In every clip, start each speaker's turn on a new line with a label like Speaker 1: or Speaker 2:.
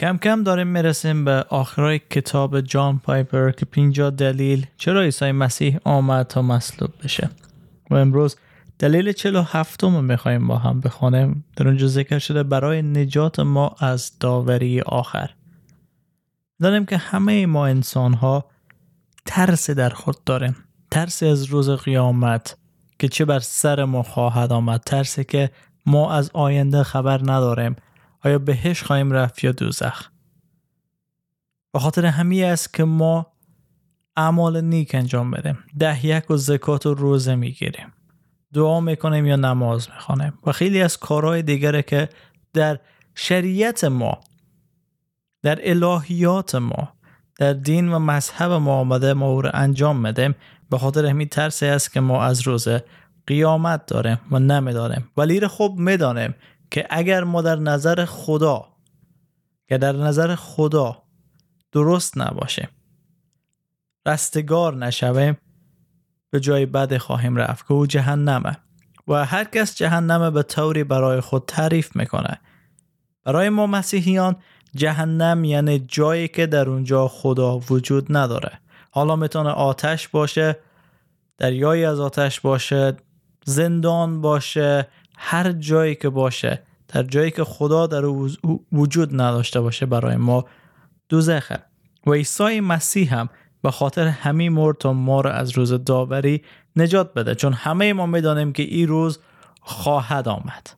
Speaker 1: کم کم داریم می‌رسیم به آخرای کتاب جان پایپر که پینجا دلیل چرا عیسی مسیح آمد تا مصلوب بشه. و امروز دلیل 47 رو می‌خوایم با هم بخوانیم در اونجا ذکر شده برای نجات ما از داوری آخر. داریم که همه ما انسان ها ترس در خود داریم. ترس از روز قیامت که چه بر سر ما خواهد آمد. ترسی که ما از آینده خبر نداریم. آیا بهش خواهیم رفت یا دوزخ؟ به خاطر همی است که ما اعمال نیک انجام بدیم ده یک و زکات و روزه می‌گیریم. دعا می‌کنیم یا نماز می‌خوانیم. و خیلی از کارهای دیگره که در شریعت ما در الهیات ما در دین و مذهب ما آمده ما او رو انجام بدیم به خاطر همین ترسی است که ما از روز قیامت داریم و نمی‌دانیم ولی خوب می‌دانیم که اگر ما در نظر خدا که در نظر خدا درست نباشیم رستگار نشویم به جای بد خواهیم رفت که او جهنمه. و هر کس جهنمه به طوری برای خود تعریف می‌کنه. برای ما مسیحیان جهنم یعنی جایی که در اونجا خدا وجود نداره. حالا می‌تونه آتش باشه دریایی از آتش باشه زندان باشه هر جایی که باشه در جایی که خدا در وجود نداشته باشه برای ما دوزخه و عیسی مسیح هم به خاطر همین مرد تا ما را از روز داوری نجات بده. چون همه ما می‌دانیم که این روز خواهد آمد.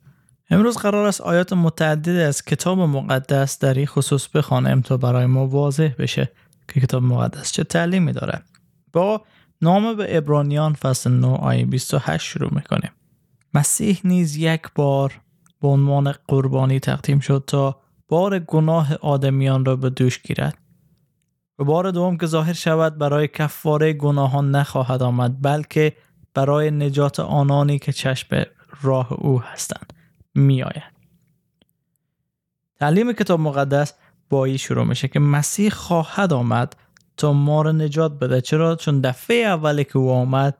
Speaker 1: امروز قرار است آیات متعدد از کتاب مقدس در این خصوص بخوانیم تا برای ما واضح بشه که کتاب مقدس چه تعلیمی داره. با نام به ابرانیان فصل 9 آیه 28 شروع می‌کنیم. مسیح نیز یک بار به عنوان قربانی تقدیم شد تا بار گناه آدمیان را به دوش گیرد. و بار دوم که ظاهر شود برای کفاره گناهان نخواهد آمد بلکه برای نجات آنانی که چشم راه او هستند می آید. تعلیم کتاب مقدس با این شروع میشه که مسیح خواهد آمد تا ما را نجات بده. چرا؟ چون دفعه اولی که او آمد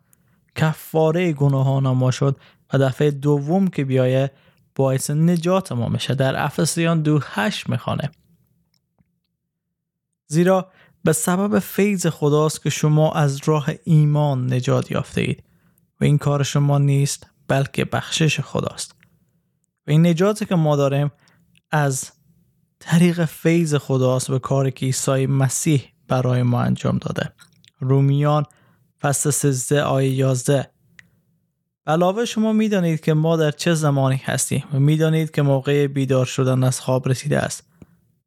Speaker 1: کفاره گناهان ما شد. و دفعه دوم که بیایه باعث نجات ما میشه در افسیان دو هشت می‌خوانه. زیرا به سبب فیض خداست که شما از راه ایمان نجات یافته اید و این کار شما نیست بلکه بخشش خداست. و این نجاتی که ما داریم از طریق فیض خداست به کاری که عیسی مسیح برای ما انجام داده. رومیان فصل 13 آیه 11 علاوه شما می‌دانید که ما در چه زمانی هستیم و می‌دانید که موقع بیدار شدن از خواب رسیده است.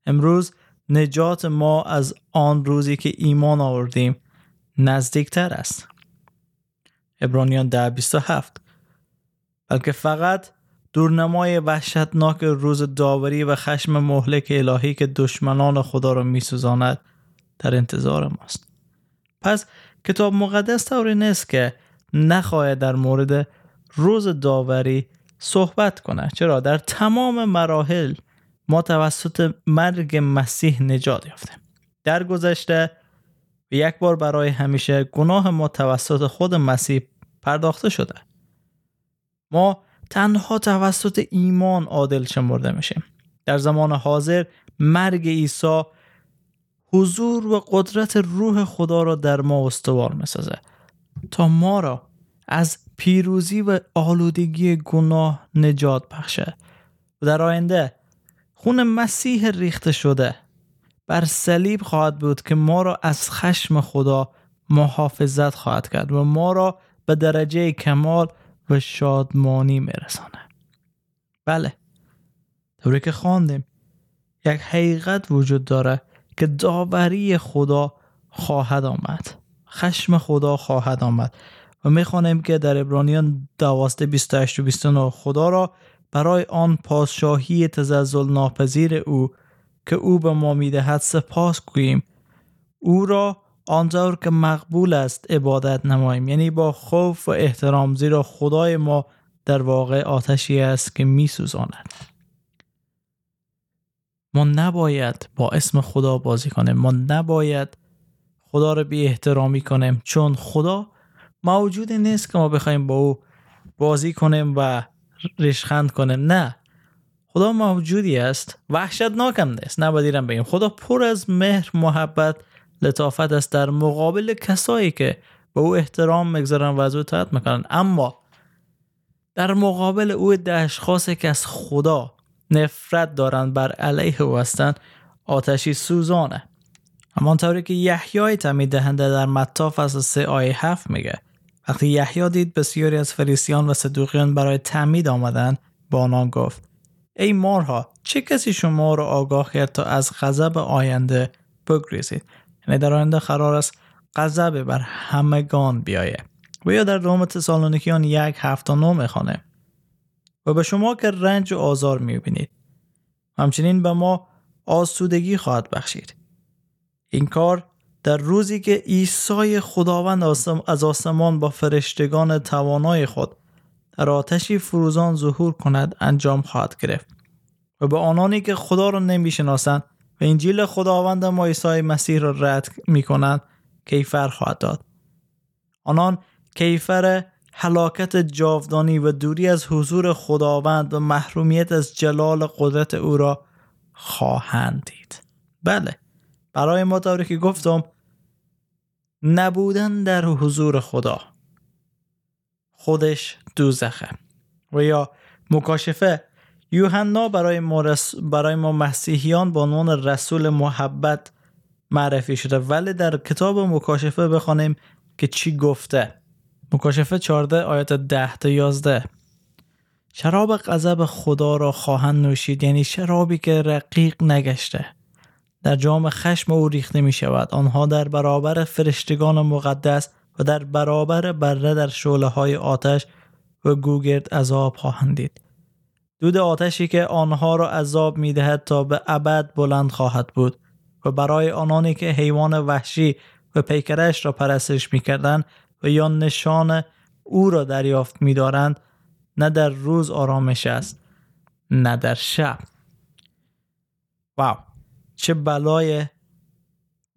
Speaker 1: امروز نجات ما از آن روزی که ایمان آوردیم نزدیکتر است. ابرانیان ده 27 بلکه فقط دورنمای وحشتناک روز داوری و خشم مهلک الهی که دشمنان خدا را میسوزاند در انتظار ماست. پس کتاب مقدس طوری نیست که نخواهد در مورد روز داوری صحبت کنه چرا؟ در تمام مراحل ما توسط مرگ مسیح نجات یافتیم. در گذشته یک بار برای همیشه گناه ما توسط خود مسیح پرداخته شده. ما تنها توسط ایمان عادل شمرده میشیم. در زمان حاضر مرگ عیسی حضور و قدرت روح خدا را در ما استوار می‌سازه. تا ما را از پیروزی و آلودگی گناه نجات بخشه. و در آینده خون مسیح ریخته شده. بر صلیب خواهد بود که ما را از خشم خدا محافظت خواهد کرد و ما را به درجه کمال و شادمانی میرسانه بله طوری که خواندیم یک حقیقت وجود داره که داوری خدا خواهد آمد. خشم خدا خواهد آمد. و می‌خوانیم که در ابرانیان 12 28 و 29 خدا را برای آن پادشاهی تزلزل ناپذیر او که او به ما می‌دهد سپاس گوییم. او را آنطور که مقبول است عبادت نماییم. یعنی با خوف و احترام زیرا خدای ما در واقع آتشی است که می سوزاند. ما نباید با اسم خدا بازی کنیم. ما نباید خدا رو بی احترامی کنیم. چون خدا موجودی نیست که ما بخوایم با او بازی کنیم و ریشخند کنیم. نه. خدا موجودی است. وحشتناک هم نیست نباید بگیم. خدا پر از مهر محبت لطافت است. در مقابل کسایی که به او احترام می‌گذارن و از او می‌کنن. اما در مقابل او ده اشخاصی که از خدا نفرت دارند بر علیه او هستند آتشی سوزانه. همانطوری که یحیای تمید دهنده در متا فصل 3 آیه 7 میگه. وقتی یحیی دید بسیاری از فریسیان و صدوقیان برای تعمید آمدند با آنان گفت ای مارها چه کسی شما را آگاه کرد تا از غضب آینده بگریزید؟ یعنی در آینده قرار است غضب بر همگان بیایه. و یا در روم تسالونیکیان یک هفت نو می‌خوانه. و به شما که رنج و آزار می‌بینید. همچنین به ما آسودگی خواهد بخشید. این کار در روزی که عیسی خداوند از آسمان با فرشتگان توانای خود در آتشی فروزان ظهور کند انجام خواهد گرفت. و به آنانی که خدا را نمی‌شناسند و انجیل خداوند ما عیسی مسیح را رد می کنند کیفر خواهد داد. آنان کیفر حلاکت جاودانی و دوری از حضور خداوند و محرومیت از جلال قدرت او را خواهند دید. بله برای ما طوری که گفتم نبودن در حضور خدا. خودش دوزخه. و یا مکاشفه یوحنا برای ما, برای ما مسیحیان به عنوان رسول محبت معرفی شده. ولی در کتاب مکاشفه بخوانیم که چی گفته. مکاشفه 14 آیت 10 تا 11 شراب غضب خدا را خواهند نوشید. یعنی شرابی که رقیق نگشته. در جام خشم او ریخته می شود آنها در برابر فرشتگان مقدس و در برابر بره در شعله های آتش و گوگرد عذاب خواهند دید. دود آتشی که آنها را عذاب می دهد تا به ابد بلند خواهد بود و برای آنانی که حیوان وحشی و پیکرش را پرستش می کردن و یا نشان او را دریافت می دارند نه در روز آرامش است نه در شب. واو! چه بلای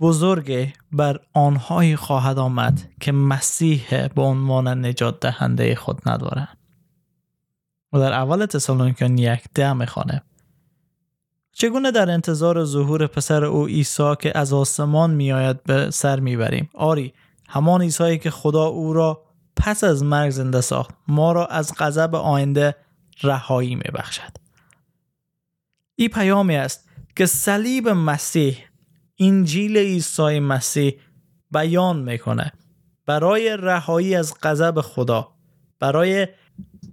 Speaker 1: بزرگی بر آنهایی خواهد آمد که مسیح به عنوان نجات دهنده خود ندارند و در اول تسالونیکان یک ده می‌خوانه. چگونه در انتظار ظهور پسر او عیسی که از آسمان میآید به سر می‌بریم؟ آری همان عیسی که خدا او را پس از مرگ زنده ساخت ما را از غضب آینده رهایی میبخشد. این پیامی است که صلیب مسیح انجیل عیسی مسیح بیان می‌کنه. برای رهایی از غضب خدا برای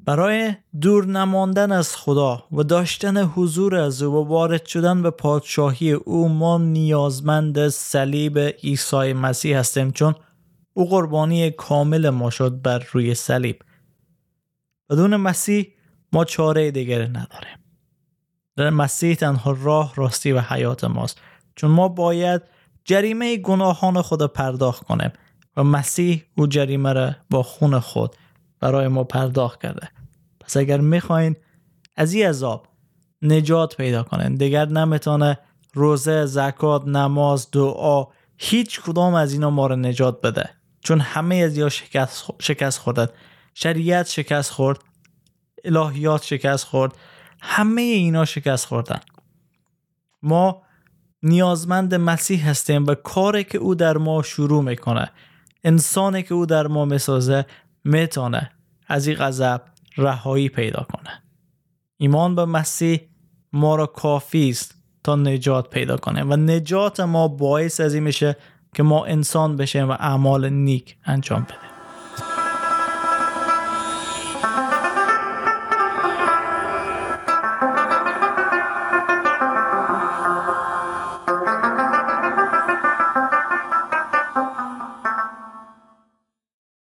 Speaker 1: برای دور نماندن از خدا و داشتن حضور از او و وارد شدن به پادشاهی او ما نیازمند صلیب عیسی مسیح هستیم چون او قربانی کامل ما شد بر روی صلیب. بدون مسیح ما چاره دیگر نداریم. در مسیح تنها راه راستی و حیات ماست. چون ما باید جریمه گناهان خود پرداخت کنیم و مسیح او جریمه را با خون خود برای ما پرداخت کرده. پس اگر می‌خواین از این عذاب نجات پیدا کنین دیگر نمی‌تونه روزه زکات نماز دعا هیچ کدام از اینا ما رو نجات بده. چون همه از یا شکست, شکست خوردن. شریعت شکست خورد الهیات شکست خورد. همه اینا شکست خوردن. ما نیازمند مسیح هستیم و کاری که او در ما شروع می‌کنه انسانی که او در ما می‌سازه می‌تونه از این غضب رهایی پیدا کنه. ایمان به مسیح ما را کافی است تا نجات پیدا کنه و نجات ما باعث از این میشه که ما انسان بشیم و اعمال نیک انجام بدیم.